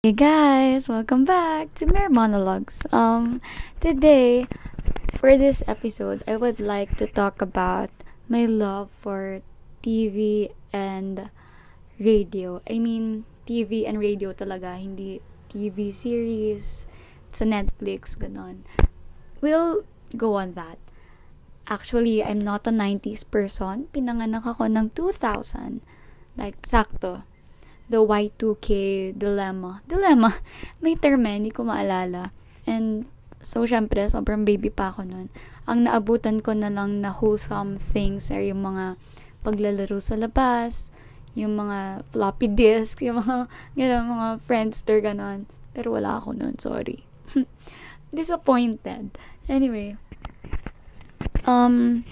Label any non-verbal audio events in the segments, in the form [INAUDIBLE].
Hey guys, welcome back to Mere Monologues. Um, today, for this episode, I would like to talk about my love for TV and radio. I mean, TV and radio talaga, hindi TV series sa Netflix, ganon. We'll go on that. Actually, I'm not a 90s person. Pinanganak ako ng 2000. Like, sakto the Y2K dilemma. Dilemma. May term eh, hindi ko maalala. And, so, syempre, sobrang baby pa ako nun. Ang naabutan ko na lang na wholesome things ay yung mga paglalaro sa labas, yung mga floppy disk, [LAUGHS] yung mga, gano'n, mga Friendster, gano'n. Pero wala ako nun, sorry. [LAUGHS] Disappointed. Anyway, um,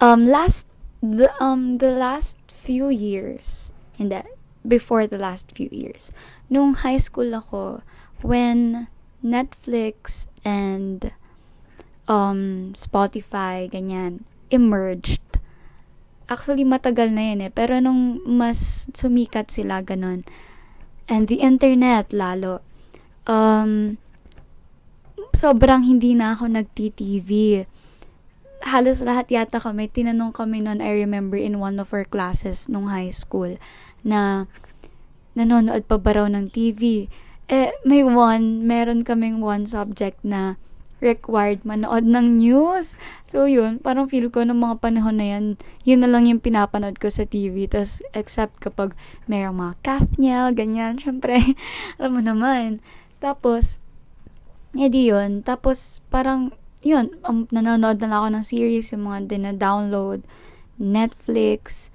um, last, the, um, the last few years, hindi, before the last few years. Nung high school ako, when Netflix and um, Spotify, ganyan, emerged. Actually, matagal na yun eh. Pero nung mas sumikat sila, ganun. And the internet, lalo. Um, sobrang hindi na ako nag-TV. Halos lahat yata kami, tinanong kami noon, I remember in one of our classes nung high school na nanonood pa ba raw ng TV. Eh, may one, meron kaming one subject na required manood ng news. So, yun, parang feel ko ng mga panahon na yan, yun na lang yung pinapanood ko sa TV. Tapos, except kapag merong mga Kathniel, ganyan, [LAUGHS] syempre, alam mo naman. Tapos, edi yun. Tapos, parang, yun, um, nanonood na lang ako ng series, yung mga dina-download, Netflix,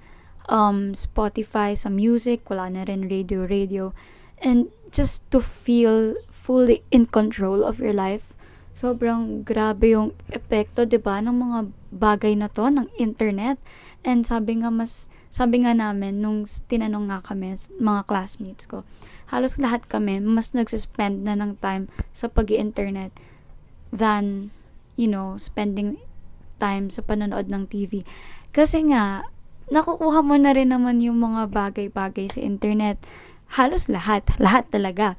um, Spotify, sa music, wala na rin radio, radio. And just to feel fully in control of your life, sobrang grabe yung epekto, 'di ba, ng mga bagay na 'to ng internet. And sabi nga mas sabi nga namin nung tinanong nga kami mga classmates ko, halos lahat kami mas nagsuspend na ng time sa pag-internet than you know, spending time sa panonood ng TV. Kasi nga, nakukuha mo na rin naman yung mga bagay-bagay sa internet. Halos lahat. [LAUGHS] Lahat talaga.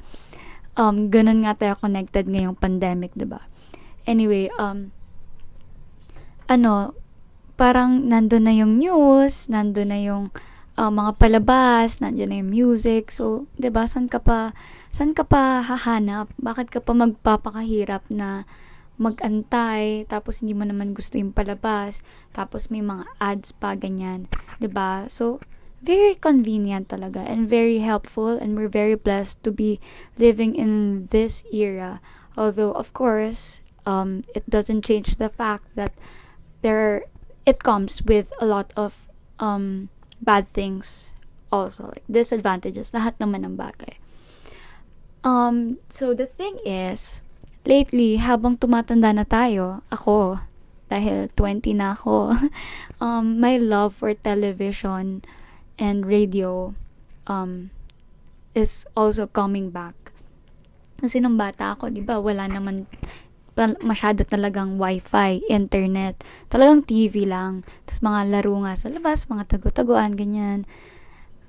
Um, ganun nga tayo connected ngayong pandemic, ba diba? Anyway, um, ano, parang nandun na yung news, nandun na yung uh, mga palabas, nandun na yung music. So, 'di ba, san ka pa san ka pa hahanap? Bakit ka pa magpapakahirap na magantay, tapos hindi mo naman gusto yung palabas, tapos may mga ads pa, ganyan. ba diba? So, very convenient talaga and very helpful and we're very blessed to be living in this era. Although, of course, um, it doesn't change the fact that there, it comes with a lot of um, bad things also, like disadvantages, lahat naman ng bagay. Um, so the thing is, lately, habang tumatanda na tayo, ako, dahil 20 na ako, [LAUGHS] um, my love for television and radio um, is also coming back. Kasi nung bata ako, di ba, wala naman masyado talagang wifi, internet. Talagang TV lang. Tapos mga laro nga sa labas, mga tago-taguan, ganyan.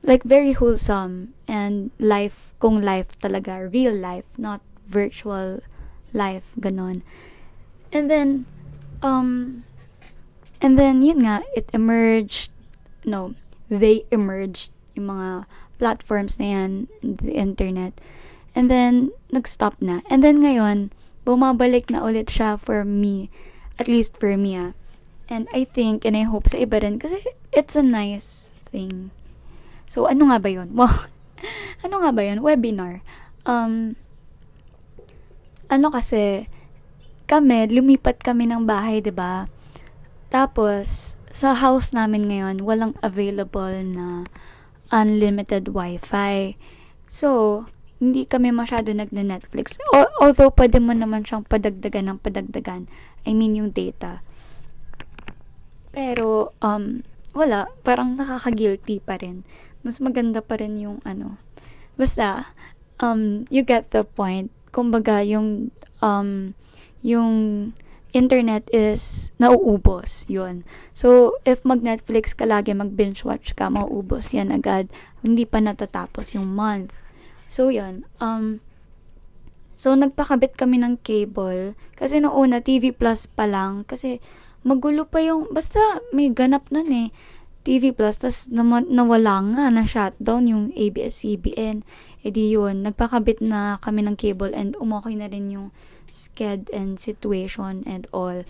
Like, very wholesome. And life, kung life talaga, real life, not virtual life, ganon. And then, um, and then, yun nga, it emerged, no, they emerged, yung mga platforms na yan, the internet. And then, nag-stop na. And then, ngayon, bumabalik na ulit siya for me. At least for me, ah. And I think, and I hope sa iba rin, kasi it's a nice thing. So, ano nga ba yun? [LAUGHS] Well, ano nga ba yun? Webinar. Um, ano kasi, kami, lumipat kami ng bahay, ba? Tapos, sa house namin ngayon, walang available na unlimited wifi. So, hindi kami masyado nagne-Netflix. Although, pwede mo naman siyang padagdagan ng padagdagan. I mean, yung data. Pero, um, wala. Parang nakaka-guilty pa rin. Mas maganda pa rin yung ano. Basta, um, you get the point kumbaga yung um yung internet is nauubos yun so if mag Netflix ka lagi mag binge watch ka mauubos yan agad hindi pa natatapos yung month So, yun. Um, so, nagpakabit kami ng cable. Kasi noong TV Plus pa lang. Kasi, magulo pa yung, basta may ganap nun eh. TV Plus, tas naman, nawala nga, na shutdown yung ABS-CBN. E di yun, nagpakabit na kami ng cable and umokay na rin yung sked and situation and all.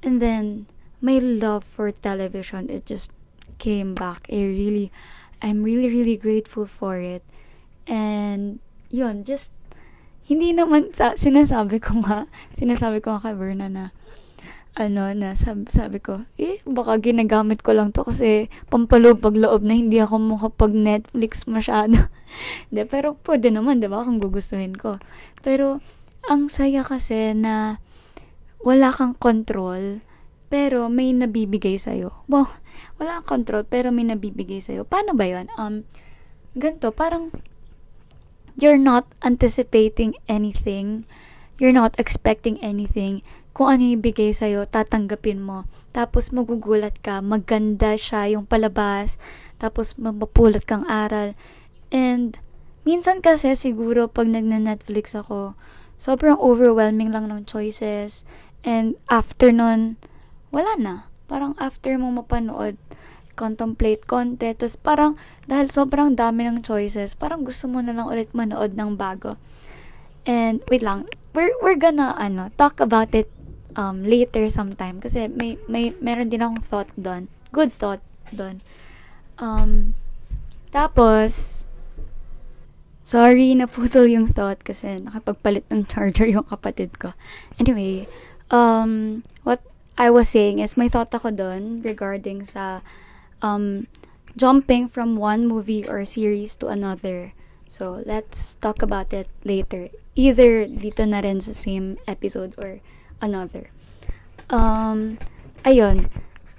And then, my love for television, it just came back. I really, I'm really, really grateful for it. And, yun, just, hindi naman, sa, sinasabi ko nga, [LAUGHS] sinasabi ko nga kay Verna na, ano, na sabi, sabi ko, eh, baka ginagamit ko lang to kasi pampalubag loob na hindi ako makapag Netflix masyado. [LAUGHS] de, pero pwede naman, di ba, kung gugustuhin ko. Pero, ang saya kasi na wala kang control, pero may nabibigay sa'yo. Wow, wala kang control, pero may nabibigay sa'yo. Paano ba yon Um, ganito, parang you're not anticipating anything. You're not expecting anything. Kung ano yung ibigay sa'yo, tatanggapin mo. Tapos magugulat ka, maganda siya yung palabas. Tapos mapapulot kang aral. And minsan kasi siguro pag nagna-Netflix ako, sobrang overwhelming lang ng choices. And after nun, wala na. Parang after mo mapanood, contemplate konti. Tapos parang, dahil sobrang dami ng choices, parang gusto mo na lang ulit manood ng bago. And, wait lang, we're, we're gonna, ano, talk about it um, later sometime. Kasi may, may, meron din akong thought doon. Good thought doon. Um, tapos, sorry, naputol yung thought kasi nakapagpalit ng charger yung kapatid ko. Anyway, um, what I was saying is, may thought ako doon regarding sa um, jumping from one movie or series to another. So, let's talk about it later. Either dito na rin sa same episode or another. Um, ayun.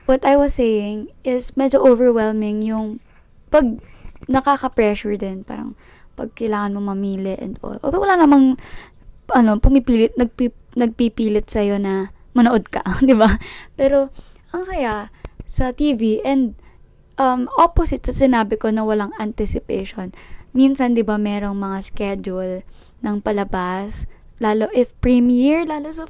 What I was saying is medyo overwhelming yung pag nakaka-pressure din. Parang pag kailangan mo mamili and all. Although wala namang ano, pumipilit, nagpi, nagpipilit sa'yo na manood ka, [LAUGHS] di ba? Pero, ang saya sa TV and um, opposite sa sinabi ko na walang anticipation. Minsan, di ba, merong mga schedule ng palabas, lalo if premiere, lalo sa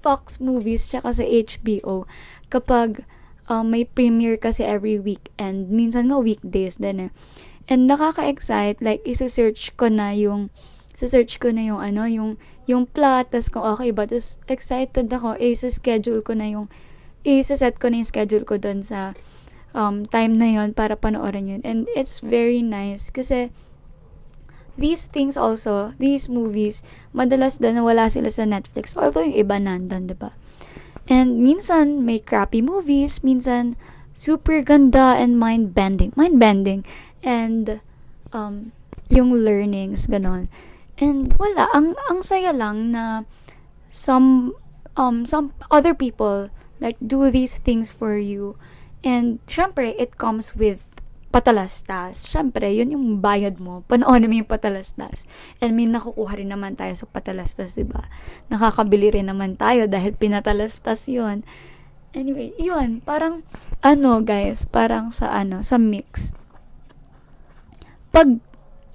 Fox movies, tsaka sa HBO, kapag um, may premiere kasi every week and minsan nga weekdays din eh. And nakaka-excite, like, isa-search ko na yung sa-search ko na yung ano, yung, yung plot, tas kung okay ba, tas excited ako, eh, sa-schedule ko na yung, eh, sa-set ko na yung schedule ko doon sa um, time na yon para panoorin yun. And it's very nice kasi these things also, these movies, madalas din wala sila sa Netflix. Although yung iba nandun, di ba? And minsan, may crappy movies. Minsan, super ganda and mind-bending. Mind-bending. And, um, yung learnings, ganon. And wala, ang ang saya lang na some um some other people like do these things for you. And syempre, it comes with patalastas. Syempre, yun yung bayad mo. Panoorin mo yung patalastas. And may nakukuha rin naman tayo sa patalastas, di ba? Nakakabili rin naman tayo dahil pinatalastas yun. Anyway, yun. Parang, ano guys, parang sa ano, sa mix. Pag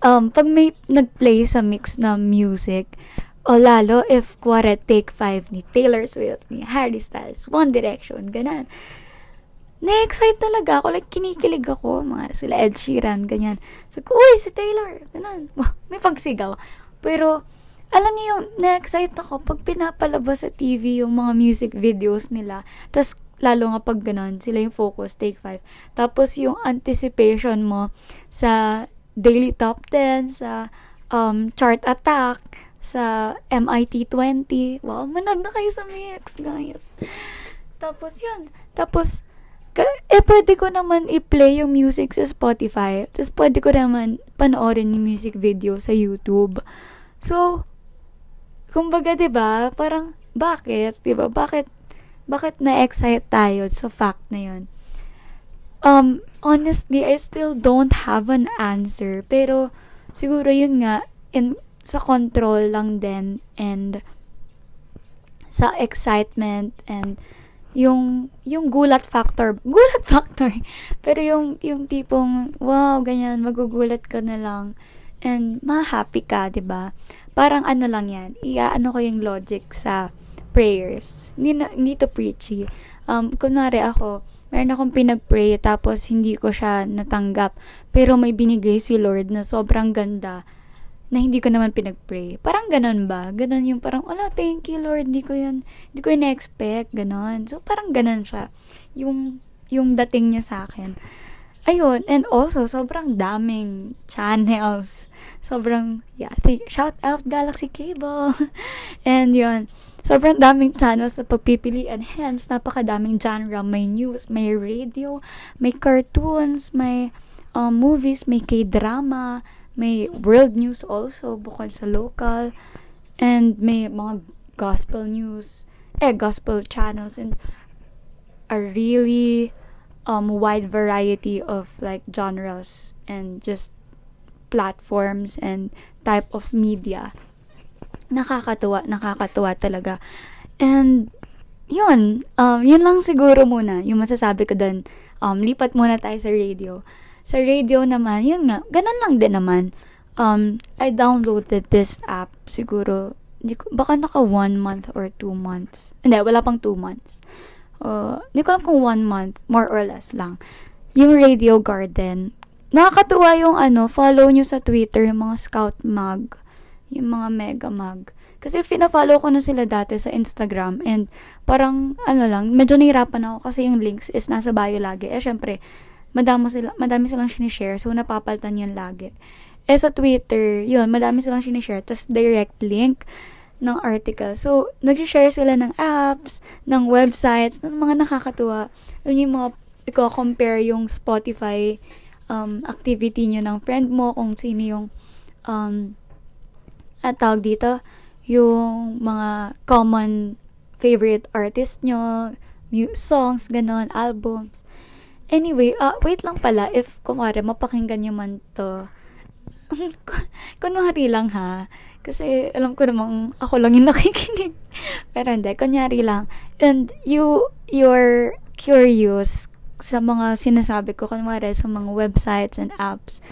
um, pag may nag-play sa mix na music, o lalo if kuwari Take 5 ni Taylor Swift, ni Harry Styles, One Direction, ganun. Na-excite talaga ako. Like, kinikilig ako. Mga sila Ed Sheeran, ganyan. So, uy, si Taylor. Ganun. [LAUGHS] May pagsigaw. Pero, alam niyo yung na-excite ako pag pinapalabas sa TV yung mga music videos nila. Tapos, lalo nga pag ganun, sila yung focus, take 5. Tapos, yung anticipation mo sa daily top 10, sa um, chart attack, sa MIT 20. Wow, manad na kayo sa mix, guys. Tapos yun. Tapos, eh, pwede ko naman i-play yung music sa Spotify. Tapos, pwede ko naman panoorin yung music video sa YouTube. So, kumbaga, ba diba, parang, bakit? ba diba? Bakit, bakit na-excite tayo sa fact na yun? Um, honestly, I still don't have an answer. Pero, siguro yun nga, in, sa control lang din and sa excitement and yung yung gulat factor gulat [LAUGHS] factor pero yung yung tipong wow ganyan magugulat ka na lang And ma-happy ka, 'di ba? Parang ano lang 'yan. Iaano ko yung logic sa prayers. Hindi na, hindi to preachy. Um, kunwari ako, meron akong pinag-pray tapos hindi ko siya natanggap. Pero may binigay si Lord na sobrang ganda na hindi ko naman pinag-pray. Parang ganun ba? Ganun yung parang, ala, thank you Lord, hindi ko yan, hindi ko yun expect ganun. So, parang ganun siya. Yung, yung dating niya sa akin. Ayun, and also, sobrang daming channels. Sobrang, yeah, th- shout out Galaxy Cable. [LAUGHS] and yun, sobrang daming channels na pagpipilian. Hence, napakadaming genre. May news, may radio, may cartoons, may um, movies, may k-drama, may world news also, bukod sa local. And may mga gospel news, eh, gospel channels. And a really um, wide variety of like genres and just platforms and type of media. Nakakatuwa, nakakatuwa talaga. And yun, um, yun lang siguro muna yung masasabi ko dun. Um, lipat muna tayo sa radio. Sa radio naman, yun nga, ganun lang din naman. Um, I downloaded this app siguro, ko, baka naka one month or two months. Hindi, wala pang two months uh, hindi ko alam kung one month, more or less lang. Yung Radio Garden. Nakakatuwa yung ano, follow nyo sa Twitter, yung mga Scout Mag, yung mga Mega Mag. Kasi fina-follow ko na sila dati sa Instagram and parang, ano lang, medyo nahirapan ako kasi yung links is nasa bio lagi. Eh, syempre, madami, sila, madami silang sinishare, so napapaltan yun lagi. Eh, sa Twitter, yun, madami silang sinishare, tas direct link ng article. So, nag-share sila ng apps, ng websites, ng mga nakakatuwa. Yun yung mga, i-compare yung Spotify um, activity nyo ng friend mo, kung sino yung, um, at tawag dito, yung mga common favorite artist nyo, songs, ganon, albums. Anyway, uh, wait lang pala, if kumare, mapakinggan nyo man to, [LAUGHS] kunwari lang ha, kasi alam ko namang ako lang yung [LAUGHS] nakikinig. Pero hindi, kunyari lang. And you, you're curious sa mga sinasabi ko, kunwari sa mga websites and apps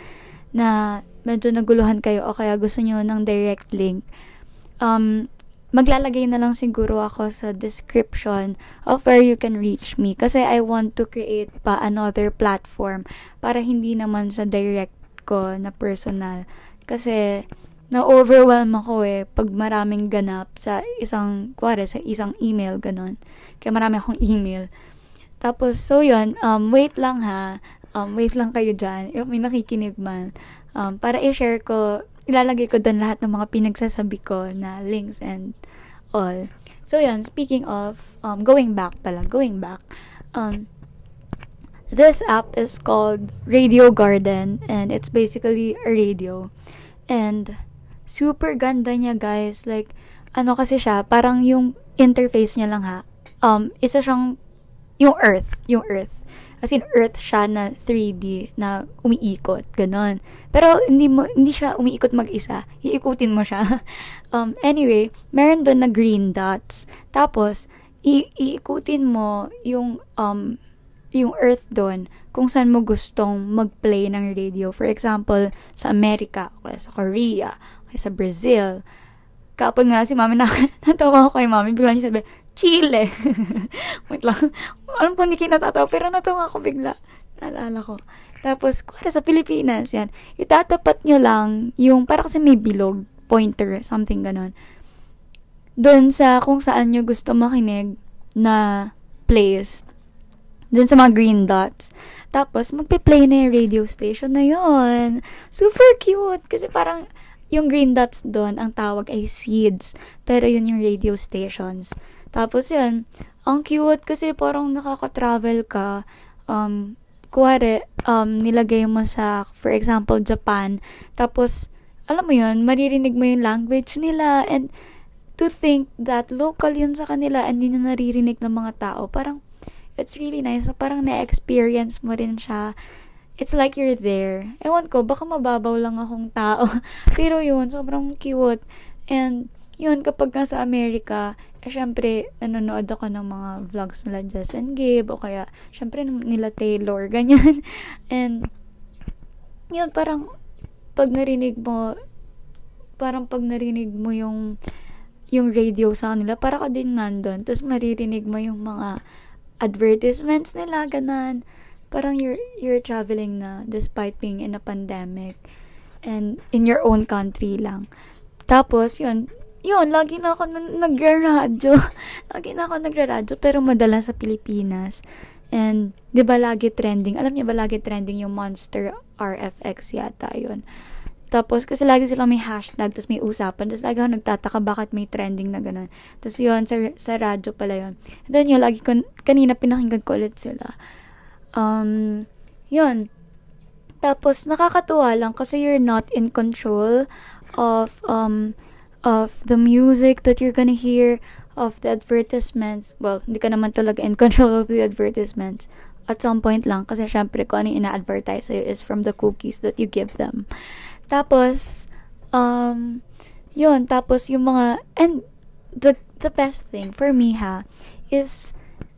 na medyo naguluhan kayo o kaya gusto nyo ng direct link. Um, maglalagay na lang siguro ako sa description of where you can reach me. Kasi I want to create pa another platform para hindi naman sa direct ko na personal. Kasi, na-overwhelm ako eh pag maraming ganap sa isang, kuwari, sa isang email, ganon. Kaya marami akong email. Tapos, so yun, um, wait lang ha. Um, wait lang kayo dyan. May nakikinig man. Um, para i-share ko, ilalagay ko doon lahat ng mga pinagsasabi ko na links and all. So yun, speaking of, um, going back pala, going back, um, this app is called Radio Garden and it's basically a radio. And super ganda niya, guys. Like, ano kasi siya, parang yung interface niya lang ha. Um, isa siyang, yung Earth, yung Earth. As in, Earth siya na 3D, na umiikot, ganon. Pero, hindi mo, hindi siya umiikot mag-isa. Iikutin mo siya. [LAUGHS] um, anyway, meron doon na green dots. Tapos, i- iikutin mo yung, um, yung Earth doon kung saan mo gustong mag-play ng radio. For example, sa Amerika, o sa Korea, sa Brazil. Kapag nga si mami, na, [LAUGHS] natawa ko kay mami, bigla niya sabi, Chile. [LAUGHS] Wait lang. Alam ko hindi kinatatawa, pero natawa ko bigla. Naalala ko. Tapos, kuwara sa Pilipinas, yan. Itatapat nyo lang yung, para kasi may bilog, pointer, something ganon. Doon sa kung saan nyo gusto makinig na place. Doon sa mga green dots. Tapos, magpe-play na yung radio station na yon Super cute. Kasi parang, yung green dots doon, ang tawag ay seeds. Pero yun yung radio stations. Tapos yun, ang cute kasi parang nakaka-travel ka. Um, kuwari, um, nilagay mo sa, for example, Japan. Tapos, alam mo yun, maririnig mo yung language nila. And to think that local yun sa kanila and yun yung naririnig ng mga tao. Parang, it's really nice. Parang na-experience mo rin siya it's like you're there. Ewan ko, baka mababaw lang akong tao. [LAUGHS] Pero yun, sobrang cute. And, yun, kapag nga sa Amerika, syempre, nanonood ako ng mga vlogs nila Jess and Gabe, o kaya, syempre, nila Taylor, [LAUGHS] ganyan. And, yun, parang, pag narinig mo, parang pag narinig mo yung yung radio sa kanila, para ka din nandun. Tapos maririnig mo yung mga advertisements nila, ganan. Parang you're, you're traveling na despite being in a pandemic and in your own country lang. Tapos, yun, yun, lagi na ako nagra-radyo. [LAUGHS] lagi na ako nagra-radyo, pero madalas sa Pilipinas. And, di ba lagi trending? Alam niyo ba lagi trending yung Monster RFX yata yun. Tapos, kasi lagi silang may hashtag, tapos may usapan. Tapos, lagi ako nagtataka bakit may trending na ganun. Tapos, yun, sa, sa radyo pala yun. And then, yun, lagi ko, kanina pinakinggan ko ulit sila. Um, yun. Tapos, nakakatuwa lang kasi you're not in control of, um, of the music that you're gonna hear, of the advertisements. Well, hindi ka naman talaga in control of the advertisements at some point lang kasi syempre kung ano yung ina-advertise sa'yo is from the cookies that you give them. Tapos, um, yun, tapos yung mga, and the, the best thing for me ha, is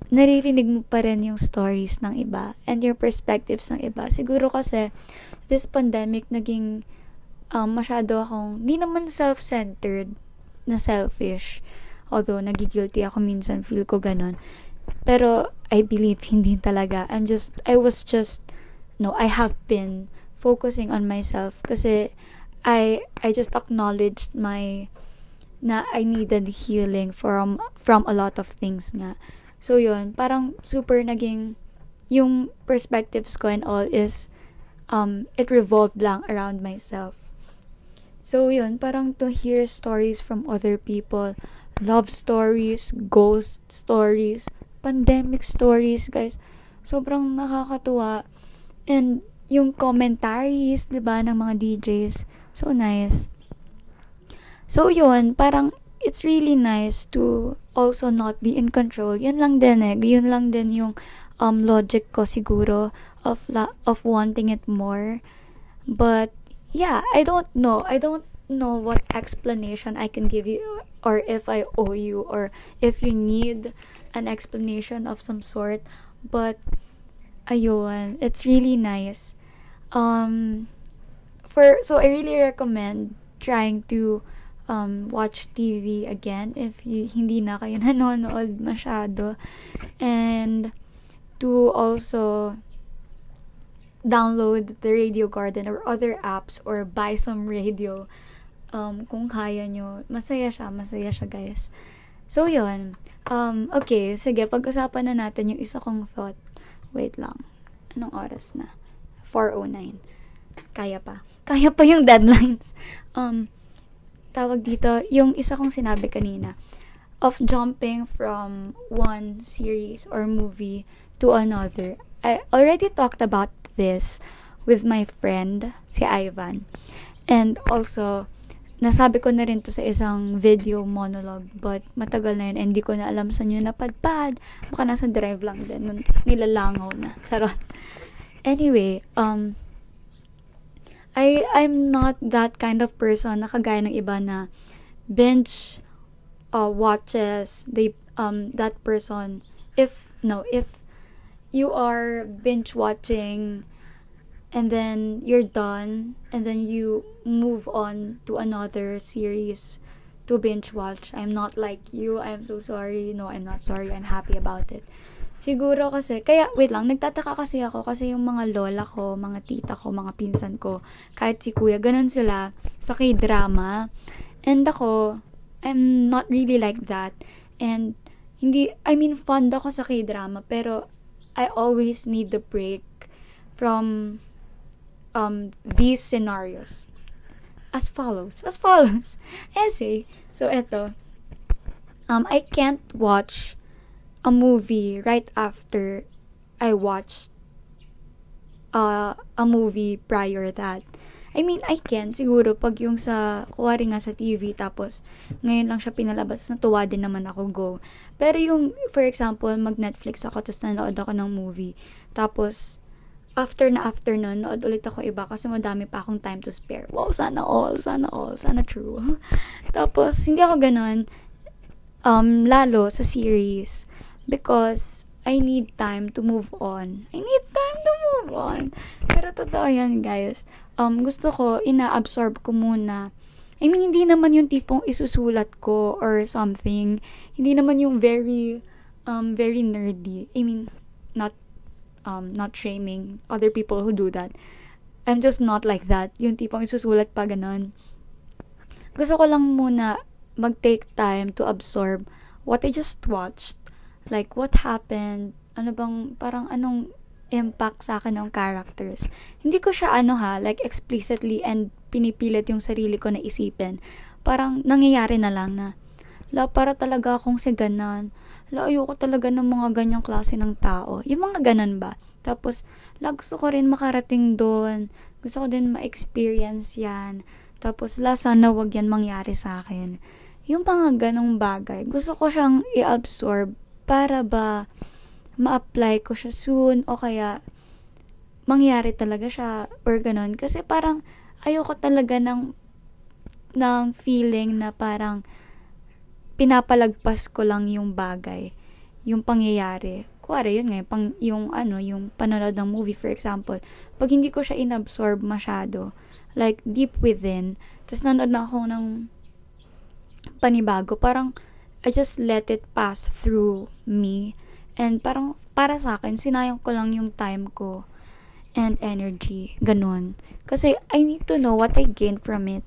naririnig mo pa rin yung stories ng iba and your perspectives ng iba. Siguro kasi, this pandemic naging um, masyado akong, di naman self-centered na selfish. Although, nagigilty ako minsan, feel ko ganun. Pero, I believe, [LAUGHS] hindi talaga. I'm just, I was just, no, I have been focusing on myself kasi I I just acknowledged my na I needed healing from from a lot of things nga. So yun, parang super naging yung perspectives ko and all is um it revolved lang around myself. So yun, parang to hear stories from other people, love stories, ghost stories, pandemic stories, guys. Sobrang nakakatuwa. And yung commentaries, 'di ba, ng mga DJs. So nice. So yun, parang it's really nice to also not be in control. Yun lang din eh. Yun lang din yung um logic ko siguro of la- of wanting it more. But yeah, I don't know. I don't know what explanation I can give you or if I owe you or if you need an explanation of some sort. But ayun, it's really nice. Um, for so I really recommend trying to um, watch TV again if you, hindi na kayo [LAUGHS] nanonood masyado. And to also download the Radio Garden or other apps or buy some radio um, kung kaya nyo. Masaya siya, masaya siya guys. So, yun. Um, okay, sige, pag-usapan na natin yung isa kong thought. Wait lang. Anong oras na? 4.09. Kaya pa. Kaya pa yung deadlines. [LAUGHS] Um, tawag dito, yung isa kong sinabi kanina, of jumping from one series or movie to another. I already talked about this with my friend, si Ivan. And also, nasabi ko na rin to sa isang video monologue but matagal na yun and hindi ko na alam saan yun napadpad. Baka nasa drive lang din. Nun, nilalangaw na. [LAUGHS] Charot. Anyway, um, I, I'm not that kind of person na kagaya ng iba na binge uh, watches they, um, that person. If, no, if you are binge watching and then you're done and then you move on to another series to binge watch. I'm not like you. I'm so sorry. No, I'm not sorry. I'm happy about it. Siguro kasi, kaya, wait lang, nagtataka kasi ako kasi yung mga lola ko, mga tita ko, mga pinsan ko, kahit si kuya, ganun sila sa k-drama. And ako, I'm not really like that. And, hindi, I mean, fond ako sa k-drama, pero I always need the break from um, these scenarios. As follows. As follows. [LAUGHS] Essay. So, eto. Um, I can't watch a movie right after I watched uh, a movie prior that. I mean, I can. Siguro, pag yung sa, kuwari nga sa TV, tapos, ngayon lang siya pinalabas, natuwa din naman ako, go. Pero yung, for example, mag-Netflix ako, tapos nanood ako ng movie, tapos, after na after nun, nood ulit ako iba kasi madami pa akong time to spare. Wow, sana all, sana all, sana true. [LAUGHS] tapos, hindi ako ganun, um, lalo sa series because I need time to move on. I need time to move on. Pero totoo yan, guys. Um, gusto ko, ina-absorb ko muna. I mean, hindi naman yung tipong isusulat ko or something. Hindi naman yung very, um, very nerdy. I mean, not, um, not shaming other people who do that. I'm just not like that. Yung tipong isusulat pa ganon. Gusto ko lang muna mag-take time to absorb what I just watched. Like, what happened? Ano bang, parang anong impact sa akin ng characters. Hindi ko siya ano ha, like explicitly and pinipilit yung sarili ko na isipin. Parang nangyayari na lang na, la, para talaga akong si ganan. La, ayoko talaga ng mga ganyang klase ng tao. Yung mga ganan ba? Tapos, la, gusto ko rin makarating doon. Gusto ko din ma-experience yan. Tapos, la, sana wag yan mangyari sa akin. Yung mga ganong bagay, gusto ko siyang i-absorb para ba ma-apply ko siya soon o kaya mangyari talaga siya or ganun. Kasi parang ayoko talaga ng ng feeling na parang pinapalagpas ko lang yung bagay, yung pangyayari. Kuwari, yun nga, pang, yung ano, yung panonood ng movie, for example, pag hindi ko siya inabsorb masyado, like, deep within, tapos nanood na ako ng panibago, parang, I just let it pass through me, And parang para sa akin, sinayang ko lang yung time ko and energy. Ganun. Kasi I need to know what I gain from it.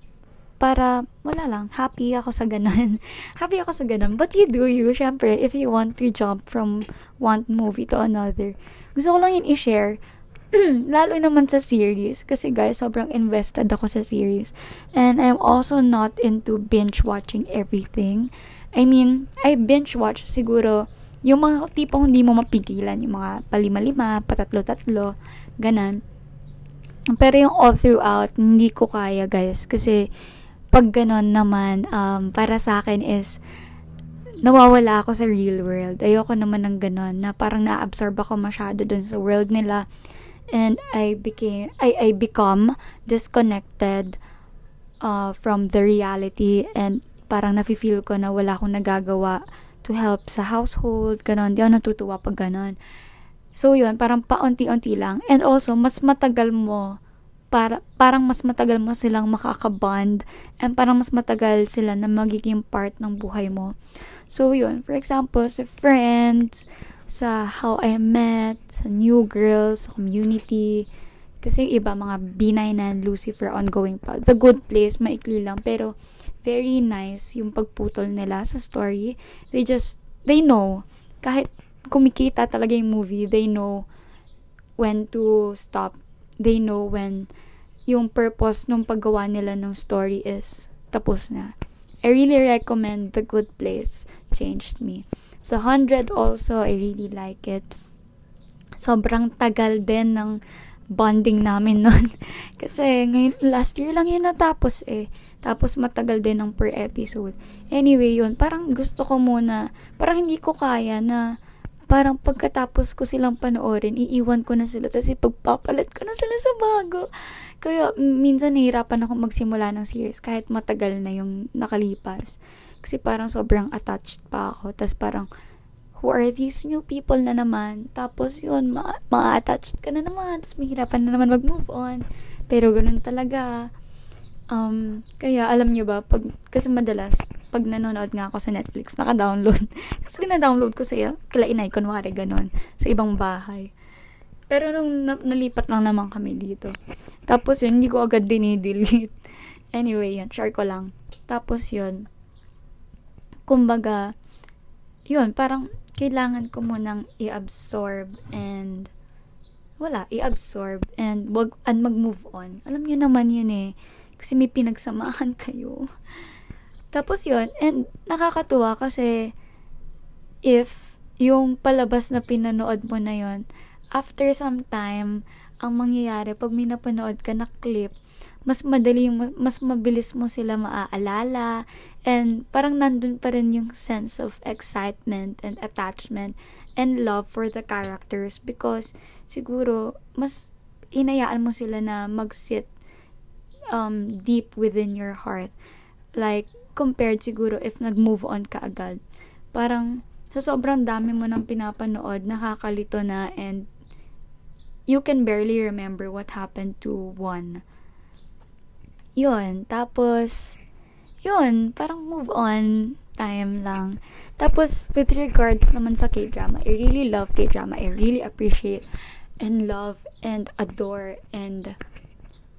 Para, wala lang, happy ako sa ganun. [LAUGHS] happy ako sa ganun. But you do you, syempre, if you want to jump from one movie to another. Gusto ko lang yun i-share. [CLEARS THROAT] Lalo naman sa series. Kasi guys, sobrang invested ako sa series. And I'm also not into binge watching everything. I mean, I binge watch siguro yung mga tipong hindi mo mapigilan, yung mga palima-lima, patatlo-tatlo, ganan. Pero yung all throughout, hindi ko kaya guys. Kasi pag ganon naman, um, para sa akin is, nawawala ako sa real world. Ayoko naman ng ganon, na parang na-absorb ako masyado dun sa world nila. And I became, I, I become disconnected uh, from the reality and parang nafe-feel ko na wala akong nagagawa to help sa household, ganon. Di ako natutuwa pag ganon. So, yun, parang paunti-unti lang. And also, mas matagal mo, para, parang mas matagal mo silang makakabond and parang mas matagal sila na magiging part ng buhay mo. So, yun. For example, sa friends, sa How I Met, sa New Girls, sa Community, kasi iba, mga B9 and Lucifer ongoing pa. The Good Place, maikli lang. Pero, very nice yung pagputol nila sa story. They just, they know, kahit kumikita talaga yung movie, they know when to stop. They know when yung purpose nung paggawa nila ng story is tapos na. I really recommend The Good Place. Changed me. The Hundred also, I really like it. Sobrang tagal din ng bonding namin nun. [LAUGHS] Kasi ngayon, last year lang yun natapos eh. Tapos matagal din ng per episode. Anyway, yun, parang gusto ko muna, parang hindi ko kaya na parang pagkatapos ko silang panoorin, iiwan ko na sila. Tapos ipagpapalit ko na sila sa bago. Kaya minsan nahihirapan ako magsimula ng series kahit matagal na yung nakalipas. Kasi parang sobrang attached pa ako. Tapos parang, who are these new people na naman? Tapos yun, ma- ma-attached ka na naman. Tapos mahirapan na naman mag-move on. Pero ganun talaga. Um, kaya alam nyo ba, pag, kasi madalas, pag nanonood nga ako sa Netflix, naka-download. [LAUGHS] kasi na-download ko sa kila inay, kunwari ganon, sa ibang bahay. Pero nung na- nalipat lang naman kami dito. Tapos yun, hindi ko agad dinidelete. [LAUGHS] anyway, yan, share ko lang. Tapos yun, kumbaga, yun, parang kailangan ko munang i-absorb and wala, i-absorb and wag and mag-move on. Alam niyo naman yun eh kasi may pinagsamahan [LAUGHS] kayo. Tapos yun, and nakakatuwa kasi if yung palabas na pinanood mo na yun, after some time, ang mangyayari, pag may napanood ka na clip, mas madali, mas mabilis mo sila maaalala, and parang nandun pa rin yung sense of excitement and attachment and love for the characters because siguro, mas inayaan mo sila na mag-sit um, deep within your heart. Like, compared siguro if nag-move on ka agad. Parang, sa sobrang dami mo nang pinapanood, nakakalito na and you can barely remember what happened to one. Yun. Tapos, yun, parang move on time lang. Tapos, with regards naman sa K-drama, I really love K-drama. I really appreciate and love and adore and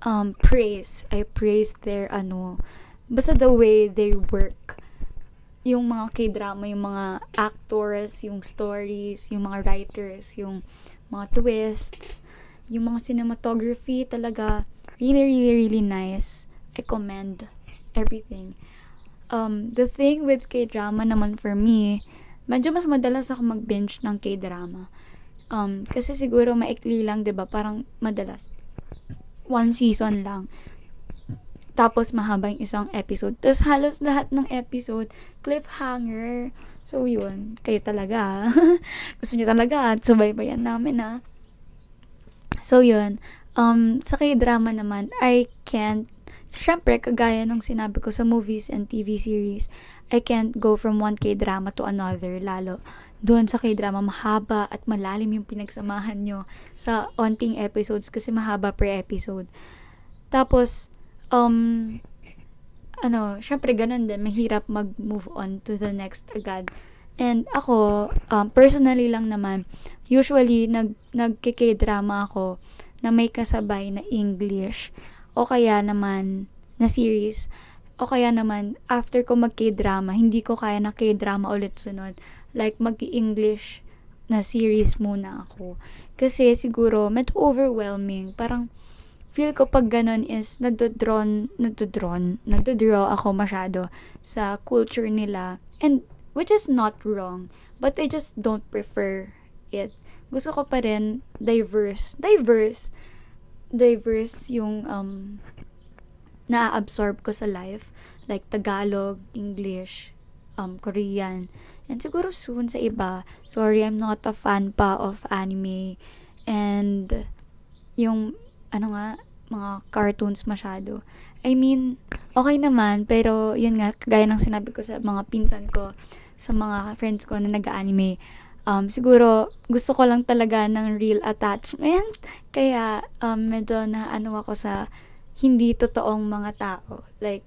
um, praise. I praise their, ano, basta the way they work. Yung mga K-drama, yung mga actors, yung stories, yung mga writers, yung mga twists, yung mga cinematography talaga, really, really, really nice. I commend everything. Um, the thing with K-drama naman for me, medyo mas madalas ako mag-binge ng K-drama. Um, kasi siguro maikli lang, 'di ba? Parang madalas one season lang. Tapos mahaba yung isang episode. Tapos halos lahat ng episode cliffhanger. So yun, kayo talaga. [LAUGHS] Gusto niyo talaga at subaybayan namin ha. So yun, um, sa K-drama naman, I can't syempre, kagaya ng sinabi ko sa movies and TV series, I can't go from one K-drama to another, lalo doon sa K-drama, mahaba at malalim yung pinagsamahan nyo sa onting episodes kasi mahaba per episode. Tapos, um, ano, syempre ganun din, mahirap mag-move on to the next agad. And ako, um, personally lang naman, usually, nag, nag-K-drama ako na may kasabay na English o kaya naman na series, o kaya naman, after ko mag K-drama, hindi ko kaya na K-drama ulit sunod. Like, mag-English na series muna ako. Kasi siguro, medyo overwhelming. Parang, feel ko pag ganun is, nagdodrawn, nagdodrawn, nagdodraw ako masyado sa culture nila. And, which is not wrong. But I just don't prefer it. Gusto ko pa rin diverse. Diverse diverse yung um, na-absorb ko sa life. Like Tagalog, English, um, Korean. And siguro soon sa iba. Sorry, I'm not a fan pa of anime. And yung, ano nga, mga cartoons masyado. I mean, okay naman, pero yun nga, gaya ng sinabi ko sa mga pinsan ko, sa mga friends ko na nag-anime, um, siguro, gusto ko lang talaga ng real attachment. [LAUGHS] Kaya, um, medyo na ano ako sa hindi totoong mga tao. Like,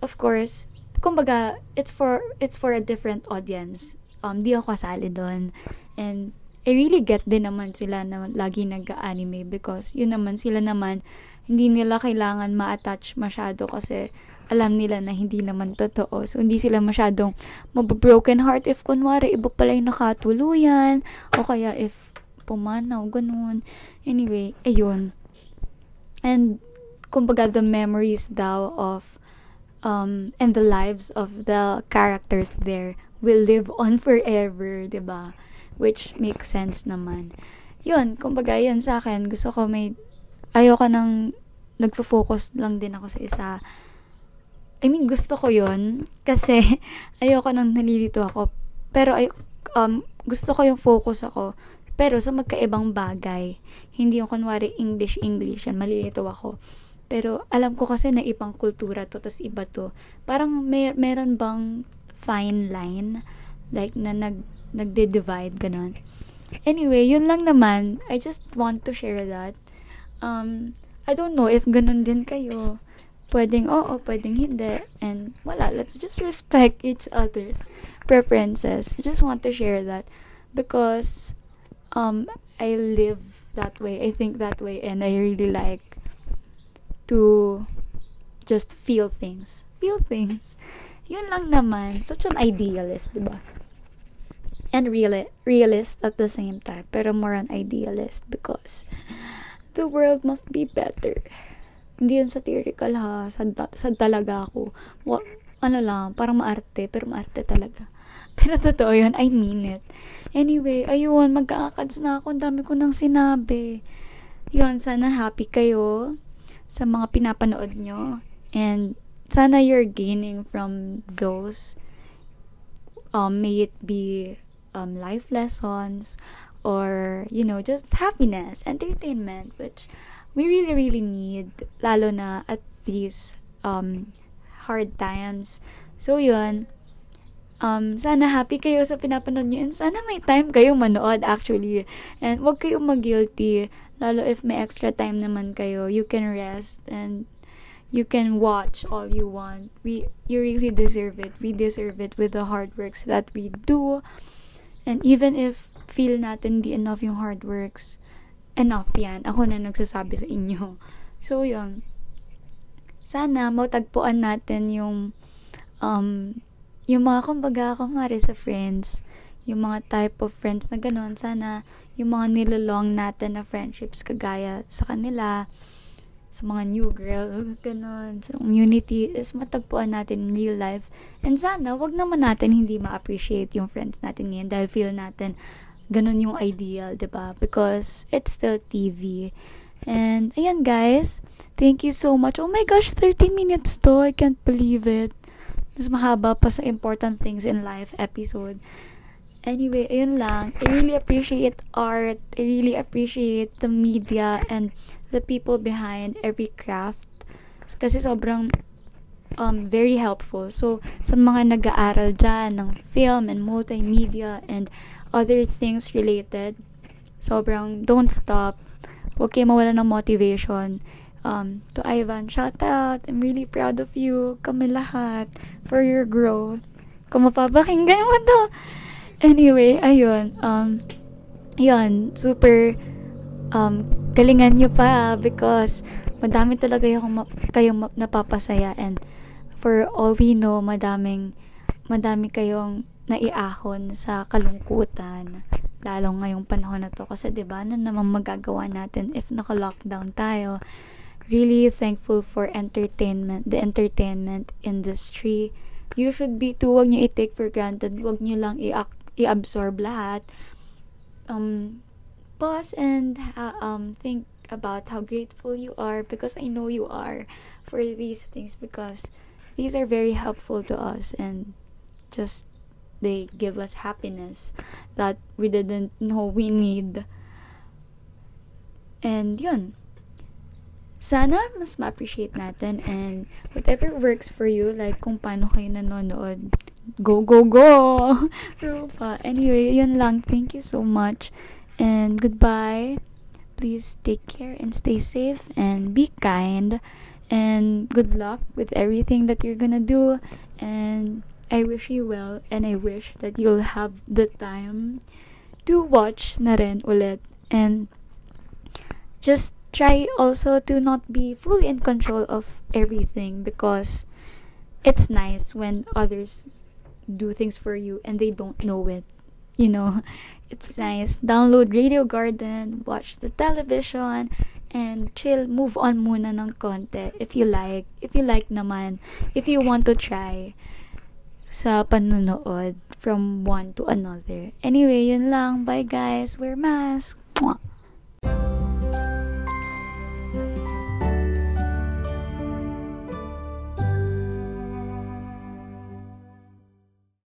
of course, kumbaga, it's for, it's for a different audience. Um, di ako kasali doon. And, I really get din naman sila na lagi nag-anime because yun naman sila naman hindi nila kailangan ma-attach masyado kasi alam nila na hindi naman totoo. So, hindi sila masyadong mababroken heart if kunwari iba pala yung nakatuluyan o kaya if pumanaw, ganun. Anyway, ayun. And, kumbaga, the memories daw of um, and the lives of the characters there will live on forever, ba? Which makes sense naman. 'Yun, kumbaga 'yun sa akin, gusto ko may ayoko nang nagfo-focus lang din ako sa isa I mean, gusto ko yon kasi [LAUGHS] ayoko nang nalilito ako. Pero ay, um, gusto ko yung focus ako. Pero sa magkaibang bagay. Hindi yung kunwari English-English yan. Malilito ako. Pero alam ko kasi na ibang kultura to, tas iba to. Parang may, meron bang fine line? Like, na nag, nagde-divide, ganun. Anyway, yun lang naman. I just want to share that. Um, I don't know if ganun din kayo pwedeng oo, pwedeng hindi. And wala, let's just respect each other's preferences. I just want to share that because um I live that way. I think that way and I really like to just feel things. Feel things. Yun lang naman. Such an idealist, di ba? And real realist at the same time. Pero more an idealist because the world must be better. Hindi yun satirical ha. Sad, sad talaga ako. Wa, ano lang, parang maarte, pero maarte talaga. [LAUGHS] Pero totoo yun, I mean it. Anyway, ayun, magkakads na ako. Ang dami ko nang sinabi. Yun, sana happy kayo sa mga pinapanood nyo. And sana you're gaining from those. Um, may it be um, life lessons or, you know, just happiness, entertainment, which we really, really need, lalo na at these um, hard times. So, yun, um, sana happy kayo sa pinapanood nyo and sana may time kayo manood actually. And wag kayong mag-guilty, lalo if may extra time naman kayo, you can rest and you can watch all you want. We you really deserve it. We deserve it with the hard works that we do. And even if feel natin di enough yung hard works, enough yan. Ako na nagsasabi sa inyo. So, yun. Sana matagpuan natin yung um, yung mga kumbaga, kumari sa friends, yung mga type of friends na ganun, sana yung mga nilolong natin na friendships kagaya sa kanila, sa mga new girl, [LAUGHS] ganun, sa community, is matagpuan natin in real life. And sana, wag naman natin hindi ma-appreciate yung friends natin ngayon dahil feel natin ganun yung ideal, ba diba? Because it's still TV. And, ayan guys, thank you so much. Oh my gosh, 30 minutes to. I can't believe it mas mahaba pa sa important things in life episode. Anyway, ayun lang. I really appreciate art. I really appreciate the media and the people behind every craft. Kasi sobrang um, very helpful. So, sa mga nag-aaral dyan ng film and multimedia and other things related, sobrang don't stop. Huwag kayo mawala ng motivation um, to Ivan, shout out. I'm really proud of you. Kami lahat. For your growth. Kung mapapakinggan mo to. Anyway, ayun. Um, yun, super um, galingan nyo pa because madami talaga yung ma- kayong napapasaya and for all we know, madaming madami kayong naiahon sa kalungkutan lalo ngayong panahon na to kasi 'di ba ano naman magagawa natin if naka-lockdown tayo really thankful for entertainment, the entertainment industry. You should be too, wag nyo i-take for granted, wag nyo lang i-absorb lahat. Um, pause and uh, um, think about how grateful you are because I know you are for these things because these are very helpful to us and just they give us happiness that we didn't know we need. And yun, sana mas ma-appreciate natin and whatever works for you, like kung paano kayo nanonood, go, go, go! [LAUGHS] Rupa. Anyway, yun lang. Thank you so much. And goodbye. Please take care and stay safe and be kind. And good luck with everything that you're gonna do. And I wish you well and I wish that you'll have the time to watch na rin ulit. And just try also to not be fully in control of everything because it's nice when others do things for you and they don't know it. You know, [LAUGHS] it's nice. Download Radio Garden, watch the television, and chill, move on muna ng konti if you like. If you like naman, if you want to try sa panonood from one to another. Anyway, yun lang. Bye guys. Wear mask. Mwah.